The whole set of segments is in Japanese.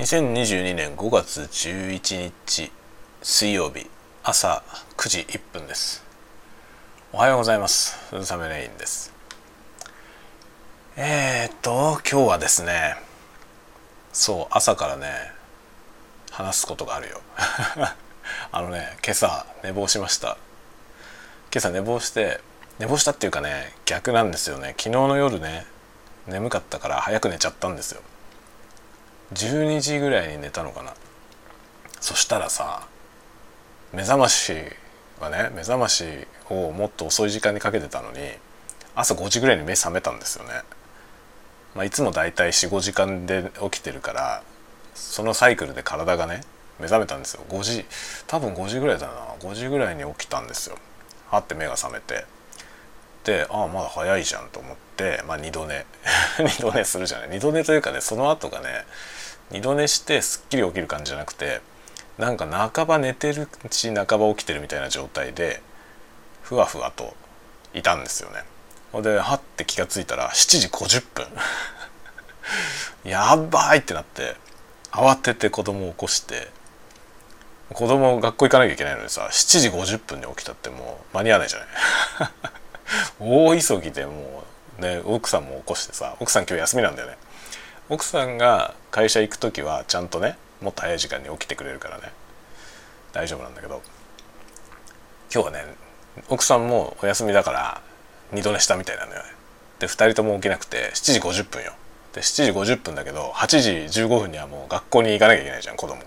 2022年5月11日水曜日朝9時1分です。おはようございます。鈴雨レインです。えー、っと今日はですねそう朝からね話すことがあるよ。あのね今朝寝坊しました。今朝寝坊して寝坊したっていうかね逆なんですよね。昨日の夜ね眠かったから早く寝ちゃったんですよ。12時ぐらいに寝たのかな。そしたらさ目覚ましはね目覚ましをもっと遅い時間にかけてたのに朝5時ぐらいに目覚めたんですよね、まあ、いつもだいたい45時間で起きてるからそのサイクルで体がね目覚めたんですよ。5時多分5時ぐらいだな。5時ぐらいに起きたんですよ。はって目が覚めて。でああまだ早いじゃんと思って、まあ、二度寝。二度寝するじゃない。二度寝というかねその後がね二度寝してすっきり起きる感じじゃなくてなんか半ば寝てるし半ば起きてるみたいな状態でふわふわといたんですよね。ではって気が付いたら7時50分。やばいってなって慌てて子供を起こして子供学校行かなきゃいけないのにさ7時50分に起きたってもう間に合わないじゃない。大急ぎでもうね奥さんも起こしてさ奥さん今日休みなんだよね。奥さんが会社行く時はちゃんとねもっと早い時間に起きてくれるからね。大丈夫なんだけど。今日はね奥さんもお休みだから二度寝したみたいなのよ。ねで2人とも起きなくて7時50分よ。で7時50分だけど8時15分にはもう学校に行かなきゃいけないじゃん子供。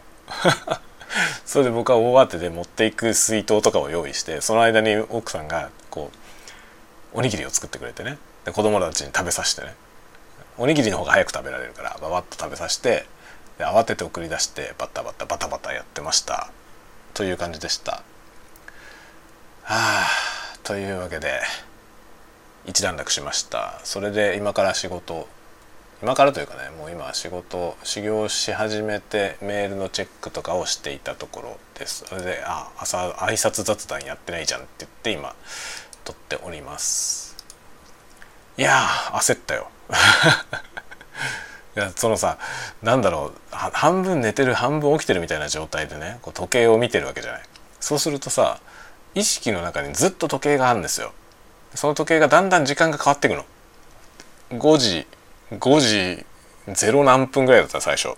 それで僕は大慌てで持っていく水筒とかを用意してその間に奥さんがこうおにぎりを作ってくれてね。で子供たちに食べさせてね。おにぎりの方が早く食べられるからババッと食べさせてで慌てて送り出してバタバタバタバタやってました。という感じでした。はあというわけで一段落しました。それで今から仕事今からというかねもう今仕事修行し始めてメールのチェックとかをしていたところです。それであ朝挨拶雑談やってないじゃんって言って今撮っております。いや焦ったよ。いやそのさなんだろう半分寝てる半分起きてるみたいな状態でねこう時計を見てるわけじゃない。そうするとさ意識の中にずっと時計があるんですよ。その時計がだんだん時間が変わっていくの。5時5時0何分ぐらいだった最初。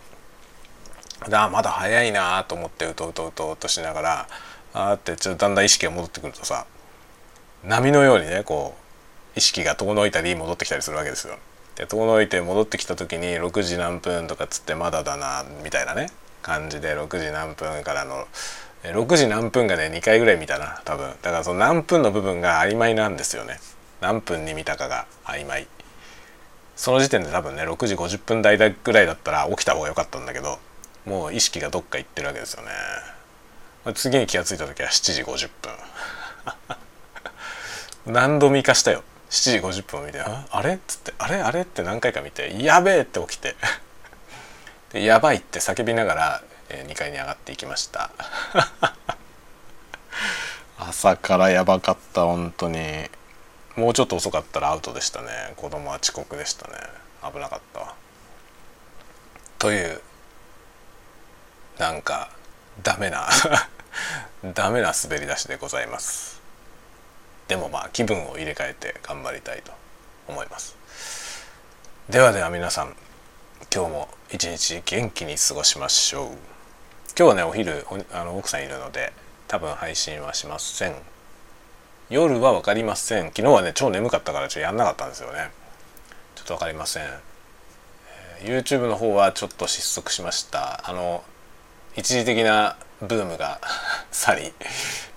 だまだ早いなと思ってうとうとうとうとしながらあーってちょっとだんだん意識が戻ってくるとさ波のようにねこう意識が遠のいたり戻ってきたりするわけですよ。で遠のいて戻ってきた時に6時何分とかっつってまだだなみたいなね感じで6時何分からの6時何分がね2回ぐらい見たな多分。だからその何分の部分が曖昧なんですよね。何分に見たかが曖昧。その時点で多分ね6時50分台ぐらいだったら起きた方が良かったんだけどもう意識がどっか行ってるわけですよね。次に気が付いた時は7時50分。何度見かしたよ。7時50分を見て「あれ?」っつって「あれ？あれ?」って何回か見て「やべえ!」って起きて で「やばい!」って叫びながら、えー、2階に上がっていきました 朝からやばかった本当にもうちょっと遅かったらアウトでしたね子供は遅刻でしたね危なかったというなんかダメな ダメな滑り出しでございますでもまあ気分を入れ替えて頑張りたいと思います。ではでは皆さん今日も一日元気に過ごしましょう。今日はねお昼あの奥さんいるので多分配信はしません。夜は分かりません。昨日はね超眠かったからちょっとやんなかったんですよね。ちょっと分かりません、えー、YouTube の方はちょっと失速しました。あの一時的なブームが 去り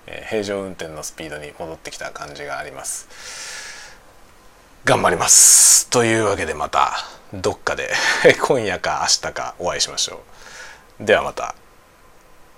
え平常運転のスピードに戻ってきた感じがあります。頑張ります。というわけでまたどっかで 今夜か明日かお会いしましょう。ではまた。